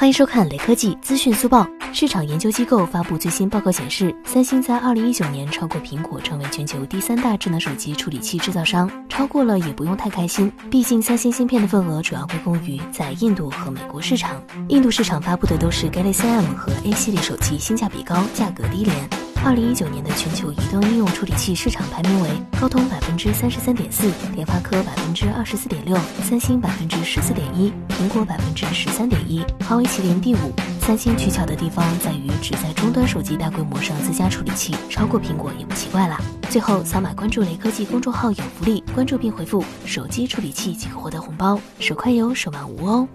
欢迎收看雷科技资讯速报。市场研究机构发布最新报告显示，三星在二零一九年超过苹果，成为全球第三大智能手机处理器制造商。超过了也不用太开心，毕竟三星芯片的份额主要归功于在印度和美国市场。印度市场发布的都是 Galaxy M 和 A 系列手机，性价比高，价格低廉。二零一九年的全球移动应用处理器市场排名为：高通百分之三十三点四，联发科百分之二十四点六，三星百分之十四点一，苹果百分之十三点一，华为麒麟第五。三星取巧的地方在于只在终端手机大规模上自家处理器，超过苹果也不奇怪啦。最后扫码关注雷科技公众号有福利，关注并回复手机处理器即可获得红包，手快有手慢无哦。